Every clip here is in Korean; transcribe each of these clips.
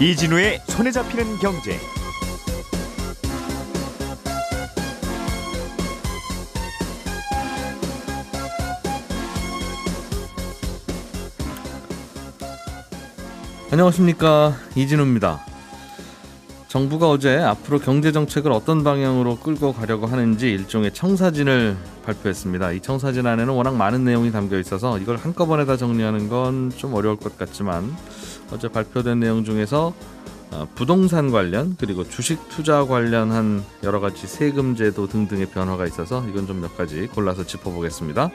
이진우의 손에 잡히는 경제. 안녕하십니까 이진우입니다. 정부가 어제 앞으로 경제 정책을 어떤 방향으로 끌고 가려고 하는지 일종의 청사진을 발표했습니다. 이 청사진 안에는 워낙 많은 내용이 담겨 있어서 이걸 한꺼번에 다 정리하는 건 좀 어려울 것 같지만 어제 발표된 내용 중에서 어, 부동산 관련 그리고 주식 투자 관련한 여러 가지 세금 제도 등등의 변화가 있어서 이건 좀 몇 가지 골라서 짚어보겠습니다.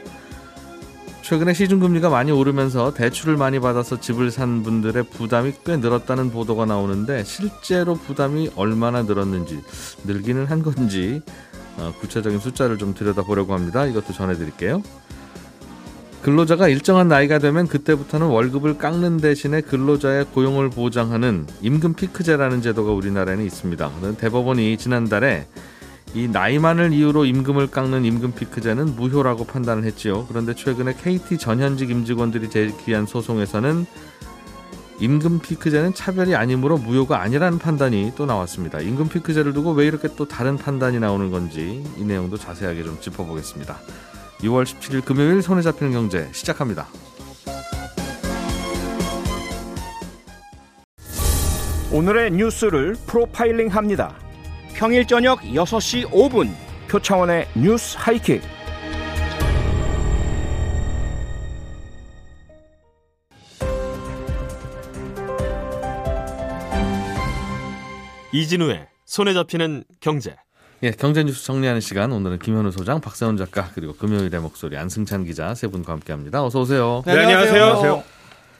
최근에 시중금리가 많이 오르면서 대출을 많이 받아서 집을 산 분들의 부담이 꽤 늘었다는 보도가 나오는데 실제로 부담이 얼마나 늘었는지 늘기는 한 건지 어, 구체적인 숫자를 좀 들여다보려고 합니다. 이것도 전해드릴게요. 근로자가 일정한 나이가 되면 그때부터는 월급을 깎는 대신에 근로자의 고용을 보장하는 임금 피크제라는 제도가 우리나라에는 있습니다. 대법원이 지난달에 이 나이만을 이유로 임금을 깎는 임금 피크제는 무효라고 판단을 했지요. 그런데 최근에 KT 전현직 임직원들이 제기한 소송에서는 임금 피크제는 차별이 아니므로 무효가 아니라는 판단이 또 나왔습니다. 임금 피크제를 두고 왜 이렇게 또 다른 판단이 나오는 건지 이 내용도 자세하게 좀 짚어보겠습니다. 6월 17일 금요일 손에 잡히는 경제 시작합니다. 오늘의 뉴스를 프로파일링 합니다. 평일 저녁 6시 5분 표창원의 뉴스 하이킥. 이진우의 손에 잡히는 경제. 예, 경제 뉴스 정리하는 시간 오늘은 김현우 소장, 박세훈 작가 그리고 금요일의 목소리 안승찬 기자 세 분과 함께합니다. 어서 오세요. 네, 안녕하세요.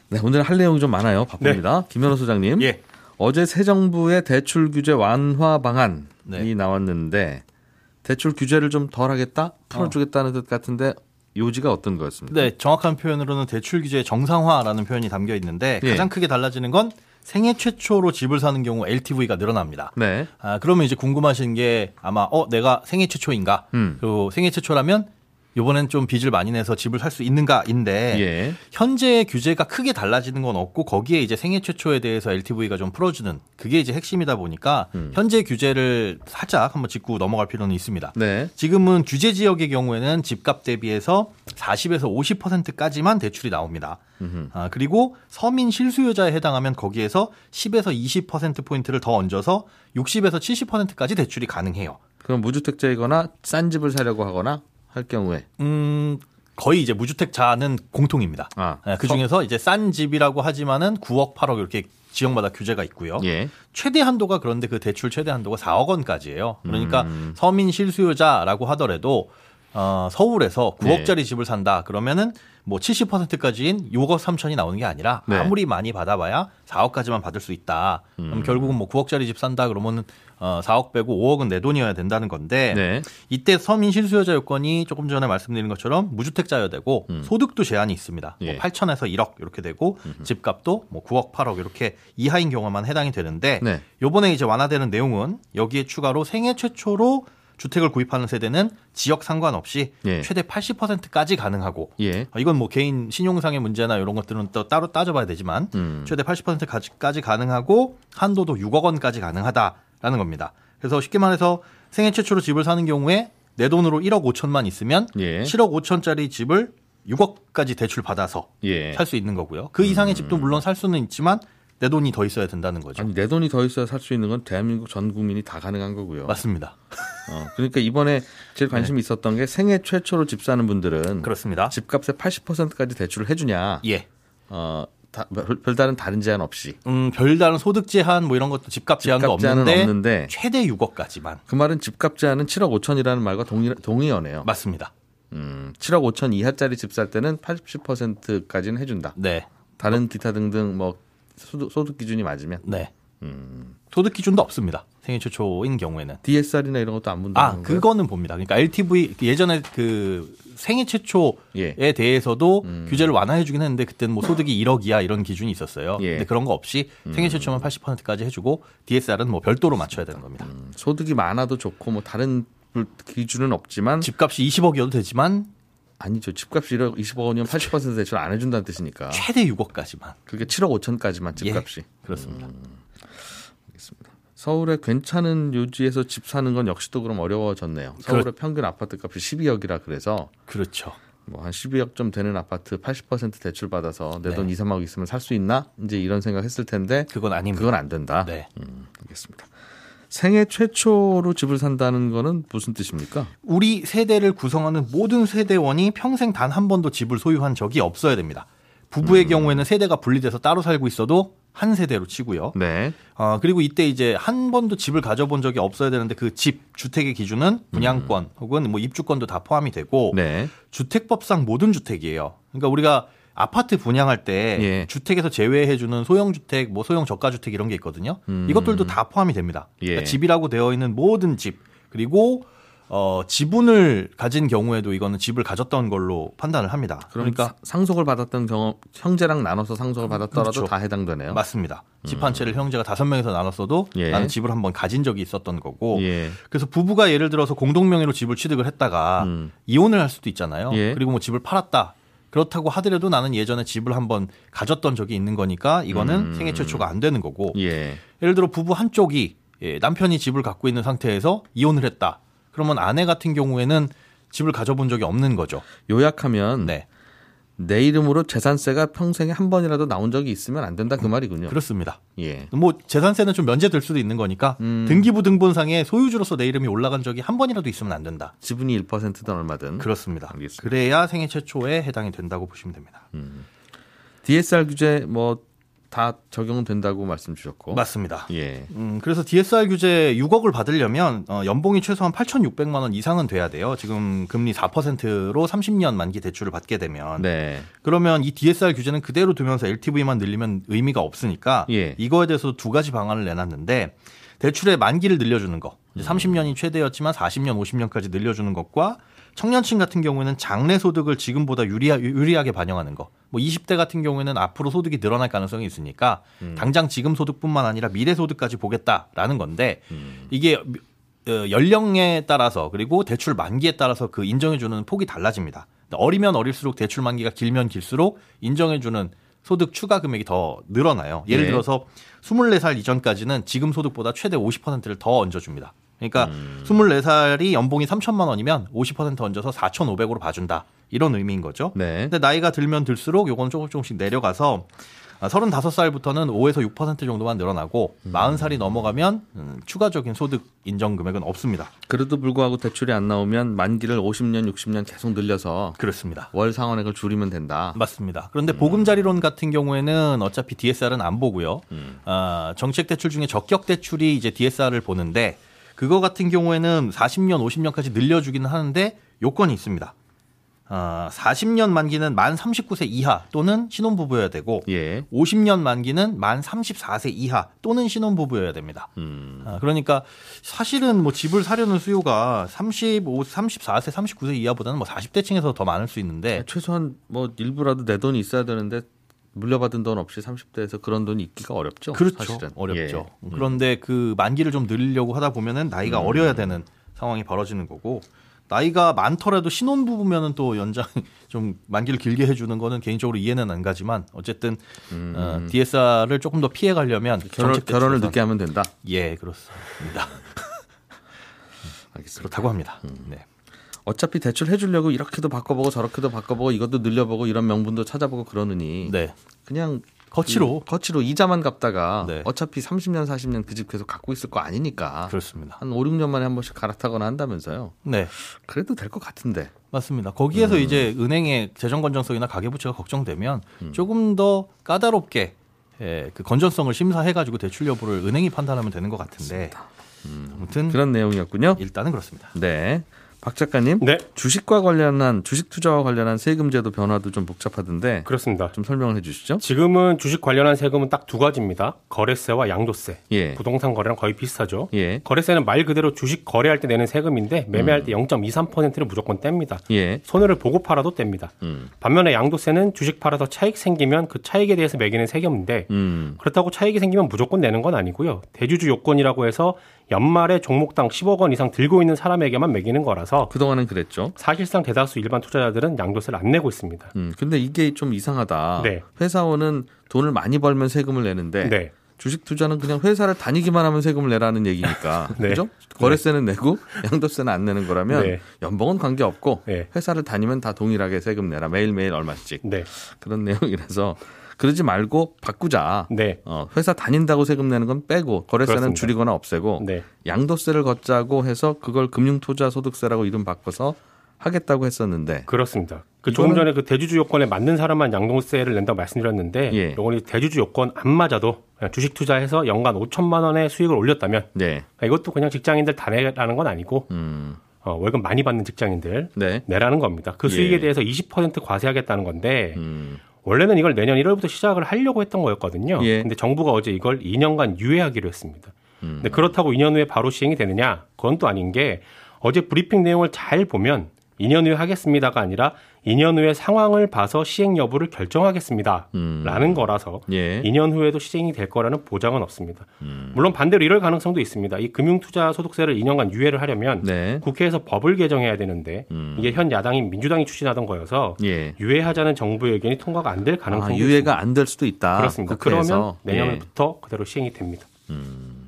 네, 오늘 할 내용이 좀 많아요. 바쁩니다. 네. 김현우 소장님. 예. 어제 새 정부의 대출 규제 완화 방안이 네. 나왔는데 대출 규제를 좀 덜하겠다, 풀어주겠다는 어. 뜻 같은데 요지가 어떤 거였습니까? 네, 정확한 표현으로는 대출 규제 정상화라는 표현이 담겨 있는데 예. 가장 크게 달라지는 건 생애 최초로 집을 사는 경우 LTV가 늘어납니다. 네. 아, 그러면 이제 궁금하신 게 아마 어 내가 생애 최초인가? 음. 그리고 생애 최초라면 요번엔 좀 빚을 많이 내서 집을 살 수 있는가인데 예. 현재 규제가 크게 달라지는 건 없고 거기에 이제 생애 최초에 대해서 LTV가 좀 풀어주는 그게 이제 핵심이다 보니까 음. 현재 규제를 살짝 한번 짚고 넘어갈 필요는 있습니다. 네. 지금은 규제 지역의 경우에는 집값 대비해서 40에서 50%까지만 대출이 나옵니다. 아, 그리고 서민 실수요자에 해당하면 거기에서 10에서 20% 포인트를 더 얹어서 60에서 70%까지 대출이 가능해요. 그럼 무주택자이거나 싼 집을 사려고 하거나 할 경우에 음 거의 이제 무주택자는 공통입니다. 아, 네, 그 중에서 이제 싼 집이라고 하지만은 9억, 8억 이렇게 지역마다 규제가 있고요. 예. 최대 한도가 그런데 그 대출 최대 한도가 4억 원까지예요. 그러니까 음. 서민 실수요자라고 하더라도 어, 서울에서 9억짜리 네. 집을 산다 그러면은 뭐 70%까지인 6억 3천이 나오는 게 아니라 네. 아무리 많이 받아봐야 4억까지만 받을 수 있다. 음. 그럼 결국은 뭐 9억짜리 집 산다 그러면은 어, 4억 빼고 5억은 내 돈이어야 된다는 건데 네. 이때 서민 실수요자 요건이 조금 전에 말씀드린 것처럼 무주택자여야 되고 음. 소득도 제한이 있습니다. 뭐 예. 뭐 8천에서 1억 이렇게 되고 음흠. 집값도 뭐 9억, 8억 이렇게 이하인 경우만 해당이 되는데 네. 요번에 이제 완화되는 내용은 여기에 추가로 생애 최초로 주택을 구입하는 세대는 지역 상관없이 예. 최대 80%까지 가능하고 예. 어, 이건 뭐 개인 신용상의 문제나 이런 것들은 또 따로 따져봐야 되지만 음. 최대 80%까지 가능하고 한도도 6억 원까지 가능하다 라는 겁니다. 그래서 쉽게 말해서 생애 최초로 집을 사는 경우에 내 돈으로 1억 5천만 있으면 예. 7억 5천짜리 집을 6억까지 대출 받아서 예. 살수 있는 거고요. 그 이상의 음. 집도 물론 살 수는 있지만 내 돈이 더 있어야 된다는 거죠. 아니, 내 돈이 더 있어야 살 수 있는 건 대한민국 전 국민이 다 가능한 거고요. 맞습니다. 어, 그러니까 이번에 제일 관심이 네. 있었던 게 생애 최초로 집 사는 분들은 그렇습니다. 집값의 80%까지 대출을 해주냐. 예. 어, 다, 별다른 다른 제한 없이. 음, 별다른 소득 제한 뭐 이런 것도 집값 제한도 집값 없는데, 없는데, 최대 6억까지만. 그 말은 집값 제한은 7억 5천이라는 말과 동의, 동의어네요. 맞습니다. 음, 7억 5천 이하짜리 집 살 때는 80%까지는 해준다. 네. 다른 기타 등등 뭐 소득, 소득 기준이 맞으면. 네. 음. 소득 기준도 없습니다. 생애 최초인 경우에는. DSR이나 이런 것도 안 본다. 아, 그거는 봅니다. 그러니까 LTV 예전에 그 생애 최초에 예. 대해서도 음. 규제를 완화해 주긴 했는데 그때는 뭐 소득이 1억 이하 이런 기준이 있었어요. 예. 근데 그런 거 없이 생애 음. 최초만 80%까지 해 주고 DSR은 뭐 별도로 맞춰야 되는 겁니다. 음. 소득이 많아도 좋고 뭐 다른 기준은 없지만 집값이 20억이어도 되지만 아니죠. 집값이 1억 20억 원이면 80% 대출 안 해준다는 뜻이니까. 최대 6억까지만. 그게 7억 5천까지만 집값이. 예, 그렇습니다. 음. 알겠습니다. 서울에 괜찮은 요지에서 집 사는 건 역시 또 그럼 어려워졌네요. 서울의 그렇... 평균 아파트 값이 12억이라 그래서 그렇죠. 뭐한 12억 좀 되는 아파트 80% 대출 받아서 내돈 네. 2, 3억 있으면 살 수 있나? 이제 이런 생각 했을 텐데 그건 아닙니다. 그건 안 된다. 네. 음, 알겠습니다. 생애 최초로 집을 산다는 거는 무슨 뜻입니까? 우리 세대를 구성하는 모든 세대원이 평생 단 한 번도 집을 소유한 적이 없어야 됩니다. 부부의 음. 경우에는 세대가 분리돼서 따로 살고 있어도 한 세대로 치고요. 네. 어, 그리고 이때 이제 한 번도 집을 가져본 적이 없어야 되는데 그 집 주택의 기준은 분양권 음. 혹은 뭐 입주권도 다 포함이 되고 네. 주택법상 모든 주택이에요. 그러니까 우리가 아파트 분양할 때 예. 주택에서 제외해 주는 소형 주택, 뭐 소형 저가 주택 이런 게 있거든요. 음. 이것들도 다 포함이 됩니다. 예. 그러니까 집이라고 되어 있는 모든 집 그리고 어, 지분을 가진 경우에도 이거는 집을 가졌던 걸로 판단을 합니다. 그러니까 상속을 받았던 경험 형제랑 나눠서 상속을 받았더라도 그렇죠. 다 해당되네요. 맞습니다. 집한 음. 채를 형제가 다섯 명에서 나눴어도 예. 나는 집을 한번 가진 적이 있었던 거고 예. 그래서 부부가 예를 들어서 공동 명의로 집을 취득을 했다가 음. 이혼을 할 수도 있잖아요. 예. 그리고 뭐 집을 팔았다. 그렇다고 하더라도 나는 예전에 집을 한번 가졌던 적이 있는 거니까 이거는 음. 생애 최초가 안 되는 거고 예. 예를 들어 부부 한쪽이 예, 남편이 집을 갖고 있는 상태에서 이혼을 했다. 그러면 아내 같은 경우에는 집을 가져본 적이 없는 거죠. 요약하면 네. 내 이름으로 재산세가 평생에 한 번이라도 나온 적이 있으면 안 된다 그 말이군요. 그렇습니다. 예. 뭐 재산세는 좀 면제될 수도 있는 거니까 음. 등기부 등본상에 소유주로서 내 이름이 올라간 적이 한 번이라도 있으면 안 된다. 지분이 1%든 얼마든. 그렇습니다. 알겠습니다. 그래야 생애 최초에 해당이 된다고 보시면 됩니다. 음. DSR 규제 뭐 다 적용된다고 말씀 주셨고 맞습니다. 예. 음, 그래서 DSR 규제 6억을 받으려면 어, 연봉이 최소한 8,600만 원 이상은 돼야 돼요. 지금 금리 4%로 30년 만기 대출을 받게 되면 네. 그러면 이 DSR 규제는 그대로 두면서 LTV만 늘리면 의미가 없으니까 예. 이거에 대해서 두 가지 방안을 내놨는데 대출의 만기를 늘려주는 거. 30년이 최대였지만 40년, 50년까지 늘려주는 것과 청년층 같은 경우에는 장래 소득을 지금보다 유리하, 유리하게 반영하는 거. 뭐 20대 같은 경우에는 앞으로 소득이 늘어날 가능성이 있으니까 음. 당장 지금 소득뿐만 아니라 미래 소득까지 보겠다라는 건데 음. 이게 어, 연령에 따라서 그리고 대출 만기에 따라서 그 인정해주는 폭이 달라집니다. 어리면 어릴수록 대출 만기가 길면 길수록 인정해주는 소득 추가 금액이 더 늘어나요. 예를 예. 들어서 24살 이전까지는 지금 소득보다 최대 50%를 더 얹어줍니다. 그러니까 음. 24살이 연봉이 3천만 원이면 50% 얹어서 4,500으로 봐준다. 이런 의미인 거죠. 네. 근데 나이가 들면 들수록 요건 조금 조금씩 내려가서 35살부터는 5에서 6% 정도만 늘어나고 음. 40살이 넘어가면 음, 추가적인 소득 인정 금액은 없습니다. 그래도 불구하고 대출이 안 나오면 만기를 50년, 60년 계속 늘려서 그렇습니다. 월 상환액을 줄이면 된다. 맞습니다. 그런데 음. 보금자리론 같은 경우에는 어차피 DSR은 안 보고요. 음. 아, 정책 대출 중에 적격 대출이 이제 DSR을 보는데 그거 같은 경우에는 40년, 50년까지 늘려주기는 하는데 요건이 있습니다. 어, 40년 만기는 만 39세 이하 또는 신혼부부여야 되고 예. 50년 만기는 만 34세 이하 또는 신혼부부여야 됩니다. 음. 어, 그러니까 사실은 뭐 집을 사려는 수요가 35, 34세, 39세 이하보다는 뭐 40대층에서 더 많을 수 있는데 최소한 뭐 일부라도 내 돈이 있어야 되는데 물려받은 돈 없이 30대에서 그런 돈이 있기가 어렵죠. 그렇죠. 사실은. 어렵죠. 예. 그런데 그 만기를 좀 늘리려고 하다 보면은 나이가 음. 어려야 되는 상황이 벌어지는 거고 나이가 많더라도 신혼부부면은 또 연장 좀 만기를 길게 해주는 거는 개인적으로 이해는 안 가지만 어쨌든 음. 어, DSR을 조금 더 피해 가려면 결혼, 결혼을 늦게 하면 된다. 예, 그렇습니다. 알겠습니다. 그렇다고 합니다. 음. 네. 어차피 대출 해주려고 이렇게도 바꿔보고 저렇게도 바꿔보고 이것도 늘려보고 이런 명분도 찾아보고 그러느니 네. 그냥 거치로 거치로 이자만 갚다가 네. 어차피 30년 40년 그 집 계속 갖고 있을 거 아니니까 그렇습니다. 한 5, 6년 만에 한 번씩 갈아타거나 한다면서요. 네. 그래도 될 것 같은데. 맞습니다. 거기에서 음. 이제 은행의 재정 건전성이나 가계 부채가 걱정되면 음. 조금 더 까다롭게 예, 그 건전성을 심사해 가지고 대출 여부를 은행이 판단하면 되는 것 같은데. 음. 아무튼 그런 내용이었군요. 일단은 그렇습니다. 네. 박 작가님, 네. 주식과 관련한 주식 투자와 관련한 세금 제도 변화도 좀 복잡하던데 그렇습니다. 좀 설명을 해주시죠. 지금은 주식 관련한 세금은 딱 두 가지입니다. 거래세와 양도세. 예. 부동산 거래랑 거의 비슷하죠. 예. 거래세는 말 그대로 주식 거래할 때 내는 세금인데 매매할 음. 때 0.23%를 무조건 뗍니다. 예. 손해를 보고 팔아도 뗍니다. 음. 반면에 양도세는 주식 팔아서 차익 생기면 그 차익에 대해서 매기는 세금인데 음. 그렇다고 차익이 생기면 무조건 내는 건 아니고요. 대주주 요건이라고 해서 연말에 종목당 10억 원 이상 들고 있는 사람에게만 매기는 거라서 그동안은 그랬죠. 사실상 대다수 일반 투자자들은 양도세를 안 내고 있습니다. 음, 근데 이게 좀 이상하다. 네. 회사원은 돈을 많이 벌면 세금을 내는데 네. 주식 투자는 그냥 회사를 다니기만 하면 세금을 내라는 얘기니까. 네. 그죠? 거래세는 내고 양도세는 안 내는 거라면 네. 연봉은 관계 없고 네. 회사를 다니면 다 동일하게 세금 내라. 매일 매일 얼마씩. 네. 그런 내용이라서 그러지 말고 바꾸자. 네. 어, 회사 다닌다고 세금 내는 건 빼고 거래세는 그렇습니다. 줄이거나 없애고 네. 양도세를 걷자고 해서 그걸 금융투자소득세라고 이름 바꿔서 하겠다고 했었는데 그렇습니다. 그 조금 전에 그 대주주 요건에 맞는 사람만 양도세를 낸다고 말씀드렸는데 예. 이건 대주주 요건 안 맞아도 주식 투자해서 연간 5천만 원의 수익을 올렸다면 네. 이것도 그냥 직장인들 다 내라는 건 아니고 음. 어, 월급 많이 받는 직장인들 네. 내라는 겁니다. 그 수익에 예. 대해서 20% 과세하겠다는 건데 음. 원래는 이걸 내년 1월부터 시작을 하려고 했던 거였거든요. 예. 근데 정부가 어제 이걸 2년간 유예하기로 했습니다. 음. 근데 그렇다고 2년 후에 바로 시행이 되느냐? 그건 또 아닌 게 어제 브리핑 내용을 잘 보면 2년 후에 하겠습니다가 아니라 2년 후에 상황을 봐서 시행 여부를 결정하겠습니다. 음. 라는 거라서 예. 2년 후에도 시행이 될 거라는 보장은 없습니다. 음. 물론 반대로 이럴 가능성도 있습니다. 이 금융투자 소득세를 2년간 유예를 하려면 네. 국회에서 법을 개정해야 되는데 음. 이게 현 야당인 민주당이 추진하던 거여서 예. 유예하자는 정부 의견이 통과가 안 될 가능성도 아, 유예가 안 될 수도 있다. 그렇습니다. 국회에서. 그러면 내년부터 예. 그대로 시행이 됩니다. 음.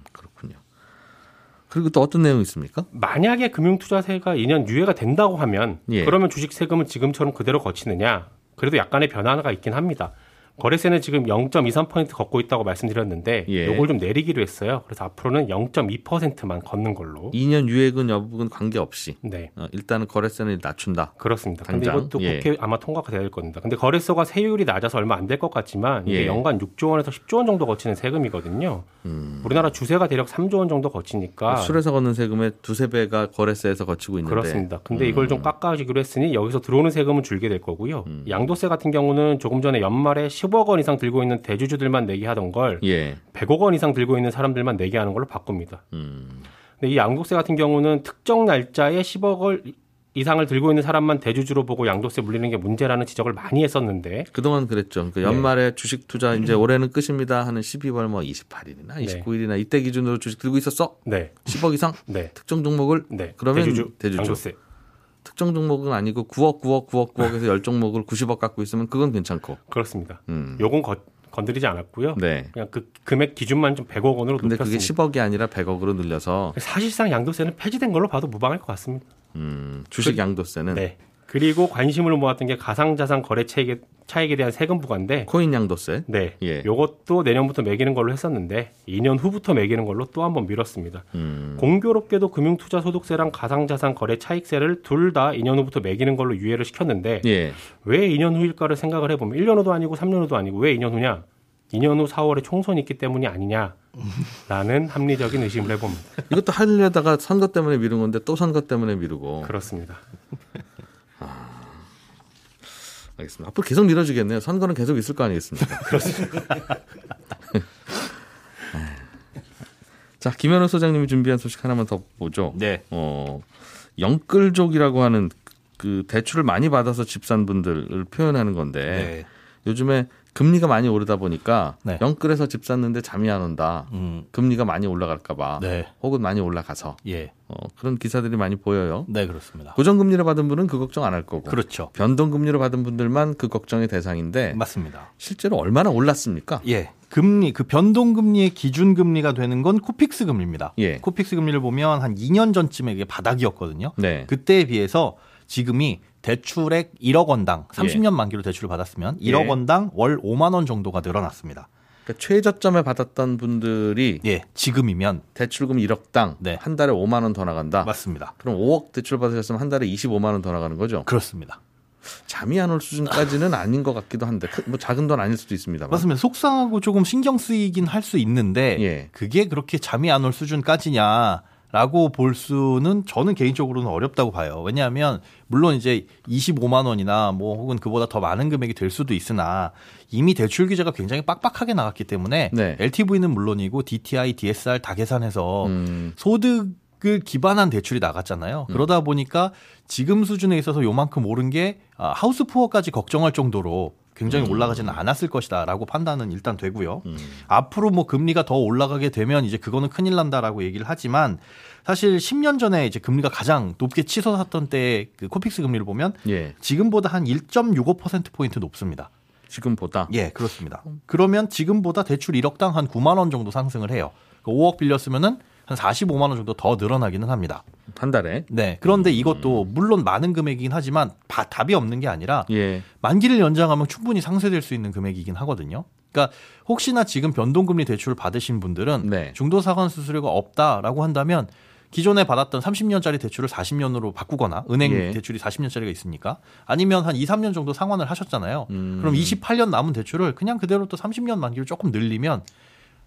그리고 또 어떤 내용이 있습니까? 만약에 금융투자세가 2년 유예가 된다고 하면 예. 그러면 주식 세금은 지금처럼 그대로 거치느냐? 그래도 약간의 변화가 있긴 합니다. 거래세는 지금 0.23% 걷고 있다고 말씀드렸는데 예. 요걸 좀 내리기로 했어요. 그래서 앞으로는 0.2%만 걷는 걸로. 2년 유예금 여부분 관계없이. 네. 어, 일단은 거래세는 낮춘다. 그렇습니다. 당장. 근데 이것도 예. 국회 아마 통과가 돼야 될 겁니다. 근데 거래소가 세율이 낮아서 얼마 안 될 것 같지만 이게 예. 연간 6조 원에서 10조 원 정도 거치는 세금이거든요. 음. 우리나라 주세가 대략 3조 원 정도 거치니까 술에서 걷는 세금의 두세 배가 거래세에서 거치고 있는데 그렇습니다. 근데 음. 이걸 좀 깎아주기로 했으니 여기서 들어오는 세금은 줄게 될 거고요. 음. 양도세 같은 경우는 조금 전에 연말에 10억 원 이상 들고 있는 대주주들만 내게 하던 걸 예. 100억 원 이상 들고 있는 사람들만 내게 하는 걸로 바꿉니다. 음. 근데 이 양도세 같은 경우는 특정 날짜에 10억을 이상을 들고 있는 사람만 대주주로 보고 양도세 물리는 게 문제라는 지적을 많이 했었는데 그동안 그랬죠. 그 연말에 네. 주식 투자 이제 올해는 끝입니다 하는 12월 뭐 28일이나 29일이나 이때 기준으로 주식 들고 있었어? 네. 10억 이상? 네. 특정 종목을? 네. 그러면 대주주, 대주주. 양도세. 특정 종목은 아니고 9억, 9억, 9억, 9억에서 10종목을 90억 갖고 있으면 그건 괜찮고. 그렇습니다. 음. 요건 거, 건드리지 않았고요. 네. 그냥 그 금액 기준만 좀 100억 원으로 근데 높였습니다. 그게 10억이 아니라 100억으로 늘려서 사실상 양도세는 폐지된 걸로 봐도 무방할 것 같습니다. 음, 주식 그, 양도세는 네. 그리고 관심을 모았던 게 가상자산 거래 차익에, 차익에 대한 세금 부과인데 코인 양도세. 네. 예. 요것도 내년부터 매기는 걸로 했었는데 2년 후부터 매기는 걸로 또 한번 미뤘습니다. 음. 공교롭게도 금융투자소득세랑 가상자산 거래 차익세를 둘 다 2년 후부터 매기는 걸로 유예를 시켰는데 예. 왜 2년 후일까를 생각을 해 보면 1년 후도 아니고 3년 후도 아니고 왜 2년 후냐? 2년 후 4월에 총선이 있기 때문이 아니냐. 라는 합리적인 의심을 해봅니다. 이것도 하려다가 선거 때문에 미룬 건데 또 선거 때문에 미루고. 그렇습니다. 알겠습니다. 앞으로 계속 밀어주겠네요. 선거는 계속 있을 거 아니겠습니까? 그렇습니다. 자, 김현우 소장님이 준비한 소식 하나만 더 보죠. 네. 어, 영끌족이라고 하는 그 대출을 많이 받아서 집 산 분들을 표현하는 건데 네. 요즘에 금리가 많이 오르다 보니까 네. 영끌에서 집 샀는데 잠이 안 온다. 음. 금리가 많이 올라갈까봐. 네. 혹은 많이 올라가서. 예. 어, 그런 기사들이 많이 보여요. 네, 그렇습니다. 고정금리로 받은 분은 그 걱정 안 할 거고. 그렇죠. 변동금리로 받은 분들만 그 걱정의 대상인데. 맞습니다. 실제로 얼마나 올랐습니까? 예. 금리, 그 변동금리의 기준금리가 되는 건 코픽스 금리입니다. 예. 코픽스 금리를 보면 한 2년 전쯤에 이게 바닥이었거든요. 네. 그때에 비해서 지금이 대출액 1억 원당 30년 예. 만기로 대출을 받았으면 1억 예. 원당 월 5만 원 정도가 늘어났습니다. 그러니까 최저점에 받았던 분들이 예, 지금이면 대출금 1억당 네. 한 달에 5만 원 더 나간다. 맞습니다. 그럼 5억 대출 받으셨으면 한 달에 25만 원 더 나가는 거죠? 그렇습니다. 잠이 안 올 수준까지는 아닌 것 같기도 한데 뭐 작은 돈 아닐 수도 있습니다. 맞습니다. 속상하고 조금 신경 쓰이긴 할 수 있는데 예. 그게 그렇게 잠이 안 올 수준까지냐? 라고 볼 수는 저는 개인적으로는 어렵다고 봐요. 왜냐하면 물론 이제 25만 원이나 뭐 혹은 그보다 더 많은 금액이 될 수도 있으나 이미 대출 규제가 굉장히 빡빡하게 나갔기 때문에 네. LTV는 물론이고 DTI, DSR 다 계산해서 음. 소득 을 기반한 대출이 나갔잖아요. 음. 그러다 보니까 지금 수준에 있어서 요만큼 오른 게 아, 하우스 푸어까지 걱정할 정도로 굉장히 음. 올라가지는 않았을 것이다라고 판단은 일단 되고요. 음. 앞으로 뭐 금리가 더 올라가게 되면 이제 그거는 큰일 난다라고 얘기를 하지만 사실 10년 전에 이제 금리가 가장 높게 치솟았던 때그 코픽스 금리를 보면 예. 지금보다 한 1.65% 포인트 높습니다. 지금보다? 예, 그렇습니다. 그러면 지금보다 대출 1억당 한 9만 원 정도 상승을 해요. 5억 빌렸으면은 한 45만 원 정도 더 늘어나기는 합니다. 한 달에. 네. 그런데 이것도 음. 물론 많은 금액이긴 하지만 바, 답이 없는 게 아니라 예. 만기를 연장하면 충분히 상쇄될 수 있는 금액이긴 하거든요. 그러니까 혹시나 지금 변동금리 대출을 받으신 분들은 네. 중도사관 수수료가 없다라고 한다면 기존에 받았던 30년짜리 대출을 40년으로 바꾸거나 은행 예. 대출이 40년짜리가 있으니까 아니면 한 2, 3년 정도 상환을 하셨잖아요. 음. 그럼 28년 남은 대출을 그냥 그대로 또 30년 만기를 조금 늘리면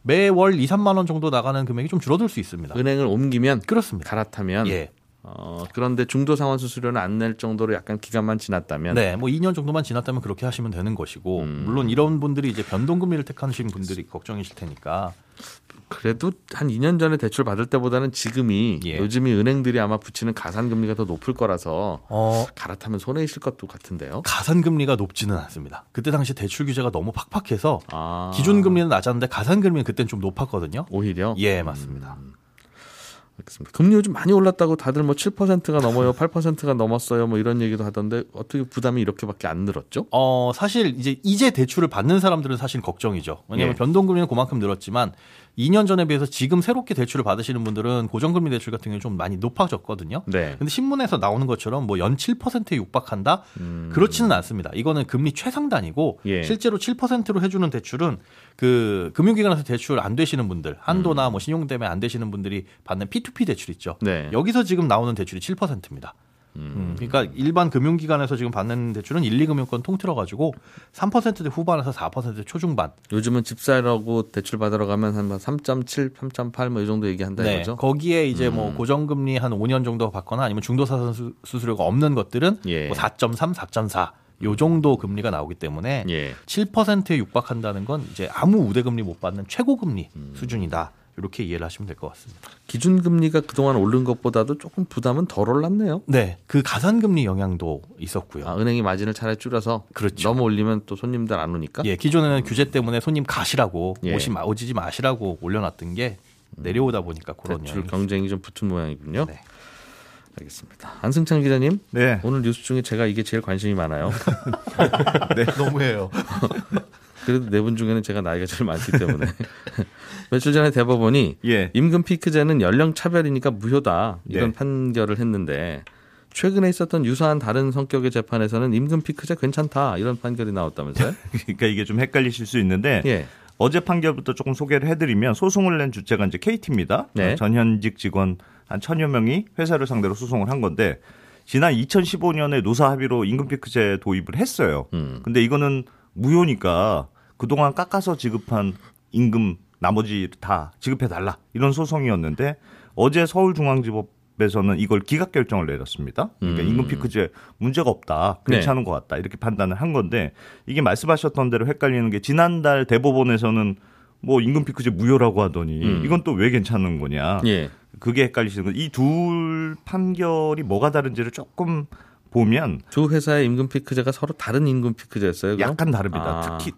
매월 2, 3만 원 정도 나가는 금액이 좀 줄어들 수 있습니다. 은행을 옮기면 그렇습니다. 갈아타면 예. 어, 그런데 중도 상환 수수료는 안 낼 정도로 약간 기간만 지났다면 네, 뭐 2년 정도만 지났다면 그렇게 하시면 되는 것이고 음. 물론 이런 분들이 이제 변동금리를 택하시는 분들이 걱정이실 테니까 그래도 한 2년 전에 대출 받을 때보다는 지금이 예. 요즘이 은행들이 아마 붙이는 가산 금리가 더 높을 거라서 어, 갈아타면 손해 있을 것도 같은데요. 가산 금리가 높지는 않습니다. 그때 당시 대출 규제가 너무 팍팍해서 아. 기준 금리는 낮았는데 가산 금리는 그때는 좀 높았거든요. 오히려 예, 맞습니다. 음. 알겠습니다. 금리 요즘 많이 올랐다고 다들 뭐 7%가 넘어요, 8%가 넘었어요, 뭐 이런 얘기도 하던데 어떻게 부담이 이렇게밖에 안 늘었죠? 어 사실 이제 이제 대출을 받는 사람들은 사실 걱정이죠. 왜냐하면 예. 변동금리는 그만큼 늘었지만 2년 전에 비해서 지금 새롭게 대출을 받으시는 분들은 고정금리 대출 같은 경우 좀 많이 높아졌거든요. 네. 근데 신문에서 나오는 것처럼 뭐 연 7%에 육박한다? 음. 그렇지는 않습니다. 이거는 금리 최상단이고 예. 실제로 7%로 해주는 대출은 그 금융기관에서 대출 안 되시는 분들 한도나 음. 뭐 신용 때문에 안 되시는 분들이 받는 P2P 대출 있죠. 네. 여기서 지금 나오는 대출이 7%입니다. 음. 그러니까 일반 금융기관에서 지금 받는 대출은 1, 2금융권 통틀어 가지고 3%대 후반에서 4%대 초중반. 요즘은 집사라고 대출 받으러 가면 한 3.7, 3.8 뭐 이 정도 얘기한다 네. 이거죠. 거기에 이제 뭐 음. 뭐 고정금리 한 5년 정도 받거나 아니면 중도사선 수수료가 없는 것들은 예. 뭐 4.3, 4.4. 요 정도 금리가 나오기 때문에 예. 7%에 육박한다는 건 이제 아무 우대금리 못 받는 최고금리 음. 수준이다. 이렇게 이해를 하시면 될 것 같습니다. 기준 금리가 그동안 오른 것보다도 조금 부담은 덜 올랐네요. 네. 그 가산 금리 영향도 있었고요. 아, 은행이 마진을 차라리 줄여서 그렇죠. 너무 올리면 또 손님들 안 오니까? 예. 기존에는 규제 때문에 손님 가시라고 예. 오시, 오지지 마시라고 올려놨던 게 내려오다 보니까 그런 대출 경쟁이 좀 붙은 모양이군요. 네. 알겠습니다. 안승찬 기자님. 네. 오늘 뉴스 중에 제가 이게 제일 관심이 많아요. 네, 너무해요. 그래도 네 분 중에는 제가 나이가 제일 많기 때문에 며칠 전에 대법원이 예. 임금 피크제는 연령 차별이니까 무효다 이런 네. 판결을 했는데 최근에 있었던 유사한 다른 성격의 재판에서는 임금 피크제 괜찮다 이런 판결이 나왔다면서요? 그러니까 이게 좀 헷갈리실 수 있는데 예. 어제 판결부터 조금 소개를 해드리면 소송을 낸 주체가 이제 KT입니다. 네. 전현직 직원 한 천여 명이 회사를 상대로 소송을 한 건데 지난 2015년에 노사 합의로 임금 피크제 도입을 했어요. 음. 근데 이거는 무효니까 그동안 깎아서 지급한 임금 나머지 다 지급해 달라 이런 소송이었는데 어제 서울중앙지법에서는 이걸 기각 결정을 내렸습니다. 그러니까 음. 임금 피크제 문제가 없다, 괜찮은 네. 것 같다 이렇게 판단을 한 건데 이게 말씀하셨던 대로 헷갈리는 게 지난달 대법원에서는 뭐 임금 피크제 무효라고 하더니 음. 이건 또 왜 괜찮은 거냐? 예. 그게 헷갈리시는 거. 이 둘 판결이 뭐가 다른지를 조금 보면 두 회사의 임금 피크제가 서로 다른 임금 피크제였어요. 그럼? 약간 다릅니다. 아. 특히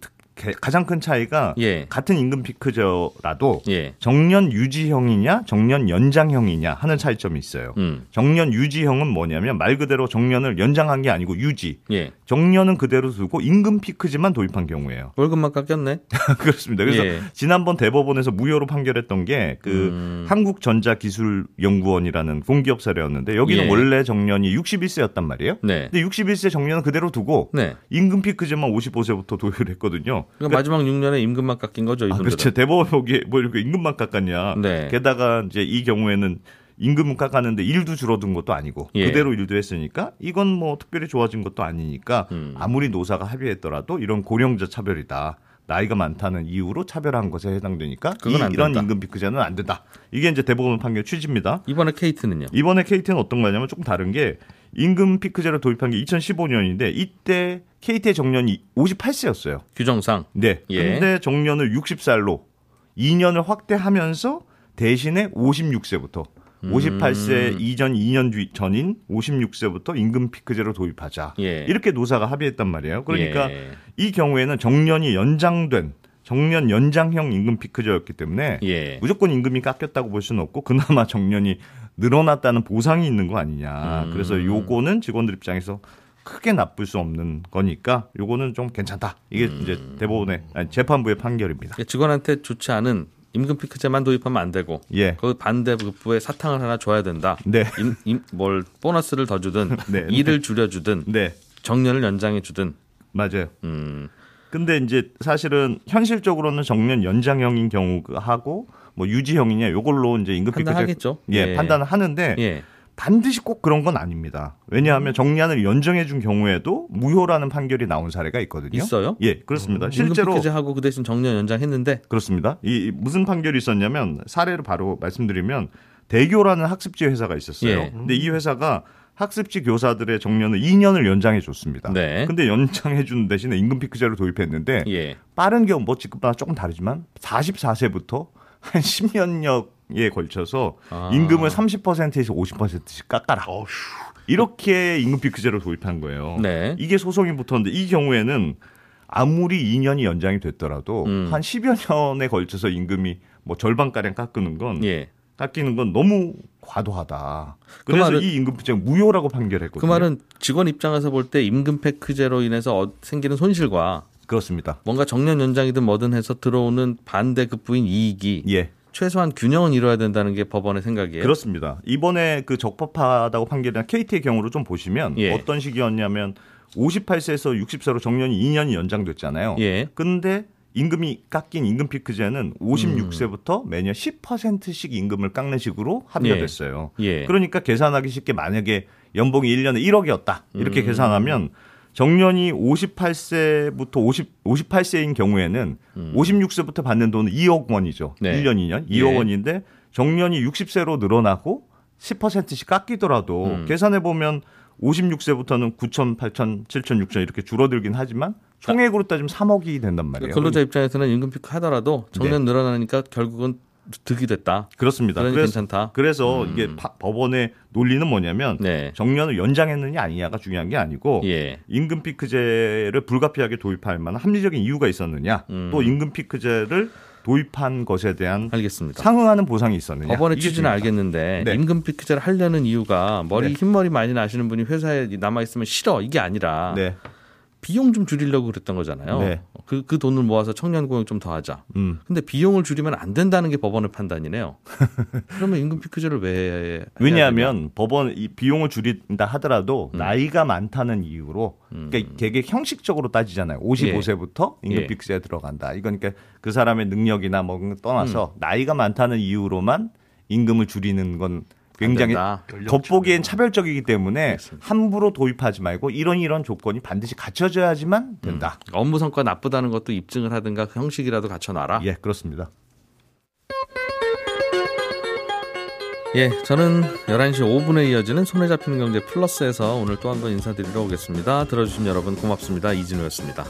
가장 큰 차이가 예. 같은 임금 피크저라도 예. 정년 유지형이냐 정년 연장형이냐 하는 차이점이 있어요. 음. 정년 유지형은 뭐냐면 말 그대로 정년을 연장한 게 아니고 유지. 예. 정년은 그대로 두고 임금 피크지만 도입한 경우예요. 월급만 깎였네. 그렇습니다. 그래서 예. 지난번 대법원에서 무효로 판결했던 게그 음. 한국전자기술연구원이라는 공기업 사례였는데 여기는 예. 원래 정년이 61세였단 말이에요. 네. 근데 61세 정년은 그대로 두고 네. 임금 피크제만 55세부터 도입을 했거든요. 그러니까 마지막 6년에 임금만 깎인 거죠. 아, 그렇죠. 대법원 보기에 뭐 이렇게 임금만 깎았냐. 네. 게다가 이제 이 경우에는 임금은 깎았는데 일도 줄어든 것도 아니고 예. 그대로 일도 했으니까 이건 뭐 특별히 좋아진 것도 아니니까 음. 아무리 노사가 합의했더라도 이런 고령자 차별이다. 나이가 많다는 이유로 차별한 것에 해당되니까 이, 이런 임금 비크제는 안 된다. 이게 이제 대법원 판결 취지입니다. 이번에 케이트는요? 이번에 케이트는 어떤 거냐면 조금 다른 게 임금 피크제를 도입한 게 2015년인데 이때 KT의 정년이 58세였어요. 규정상. 네. 예. 근데 정년을 60살로 2년을 확대하면서 대신에 56세부터 58세 음. 이전 2년 전인 56세부터 임금 피크제로 도입하자. 예. 이렇게 노사가 합의했단 말이에요. 그러니까 예. 이 경우에는 정년이 연장된 정년 연장형 임금 피크제였기 때문에 예. 무조건 임금이 깎였다고 볼 수는 없고 그나마 정년이 늘어났다는 보상이 있는 거 아니냐. 음. 그래서 요거는 직원들 입장에서 크게 나쁠 수 없는 거니까 요거는 좀 괜찮다. 이게 음. 이제 대법원의 아니, 재판부의 판결입니다. 직원한테 좋지 않은 임금 피크제만 도입하면 안 되고 예. 그 반대 급부에 사탕을 하나 줘야 된다. 네. 임, 임, 뭘 보너스를 더 주든 네. 일을 줄여 주든 네. 정년을 연장해 주든 맞아요. 음. 근데 이제 사실은 현실적으로는 정년 연장형인 경우하고 뭐 유지형이냐 요걸로 이제 임금 피크제. 예, 예. 판단을 하는데 예. 반드시 꼭 그런 건 아닙니다. 왜냐하면 정리안을 연정해 준 경우에도 무효라는 판결이 나온 사례가 있거든요. 있어요? 예, 그렇습니다. 음, 실제로 하고 그 대신 정년 연장했는데 그렇습니다. 이 무슨 판결이 있었냐면 사례를 바로 말씀드리면 대교라는 학습지 회사가 있었어요. 예. 근데 이 회사가 학습지 교사들의 정년을 2년을 연장해 줬습니다. 네. 근데 연장해 준 대신에 임금 피크제를 도입했는데 예. 빠른 경우 뭐 직급마다 조금 다르지만 44세부터 한 10년여 에 걸쳐서 아. 임금을 30%에서 50%씩 깎아라. 어휴. 이렇게 임금 피크제를 도입한 거예요. 네. 이게 소송이 붙었는데 이 경우에는 아무리 2년이 연장이 됐더라도 음. 한 10여 년에 걸쳐서 임금이 뭐 절반가량 깎는 건 예. 깎이는 건 너무 과도하다. 그 그래서 그 말은, 이 임금 피크제 무효라고 판결했거든요. 그 말은 직원 입장에서 볼 때 임금 피크제로 인해서 어, 생기는 손실과 그렇습니다. 뭔가 정년 연장이든 뭐든 해서 들어오는 반대 급부인 이익이 예. 최소한 균형은 이뤄야 된다는 게 법원의 생각이에요. 그렇습니다. 이번에 그 적법하다고 판결한 KT의 경우를 좀 보시면 예. 어떤 식이었냐면 58세에서 60세로 정년이 2년이 연장됐잖아요. 예. 근데 임금이 깎인 임금 피크제는 56세부터 음. 매년 10%씩 임금을 깎는 식으로 합의가 예. 됐어요. 예. 그러니까 계산하기 쉽게 만약에 연봉이 1년에 1억이었다. 이렇게 음. 계산하면 정년이 58세부터 50, 58세인 경우에는 음. 56세부터 받는 돈은 2억 원이죠. 네. 1년, 2년. 2억 네. 원인데 정년이 60세로 늘어나고 10%씩 깎이더라도 음. 계산해 보면 56세부터는 9천, 8천, 7천, 6천 이렇게 줄어들긴 하지만 총액으로 따지면 3억이 된단 말이에요. 근로자 입장에서는 임금 피크 하더라도 정년 네. 늘어나니까 결국은 득이 됐다. 그렇습니다. 그래서 괜찮다. 그래서 음. 이게 파, 법원의 논리는 뭐냐면 네. 정년을 연장했느냐 아니냐가 중요한 게 아니고 예. 임금 피크제를 불가피하게 도입할 만한 합리적인 이유가 있었느냐, 음. 또 임금 피크제를 도입한 것에 대한 알겠습니다. 상응하는 보상이 있었느냐. 법원의 취지는 알겠는데 네. 임금 피크제를 하려는 이유가 머리 네. 흰머리 많이 나시는 분이 회사에 남아 있으면 싫어 이게 아니라 네. 비용 좀 줄이려고 그랬던 거잖아요. 네. 그, 그 돈을 모아서 청년 고용 좀 더 하자. 음. 근데 비용을 줄이면 안 된다는 게 법원의 판단이네요. 그러면 임금 피크제를 왜 왜냐하면 법원 이 비용을 줄인다 하더라도 음. 나이가 많다는 이유로 음. 그러니까 되게 형식적으로 따지잖아요. 55세부터 예. 임금 예. 피크제에 들어간다. 이건 그러니까 그 사람의 능력이나 뭐 떠나서 음. 나이가 많다는 이유로만 임금을 줄이는 건 굉장히 겉보기엔 차별적이기 때문에 그렇습니다. 함부로 도입하지 말고 이런 이런 조건이 반드시 갖춰져야지만 된다. 음. 업무 성과 나쁘다는 것도 입증을 하든가 그 형식이라도 갖춰놔라. 예, 그렇습니다. 예, 저는 11시 5분에 이어지는 손에 잡히는 경제 플러스에서 오늘 또 한 번 인사드리러 오겠습니다. 들어주신 여러분 고맙습니다. 이진우였습니다.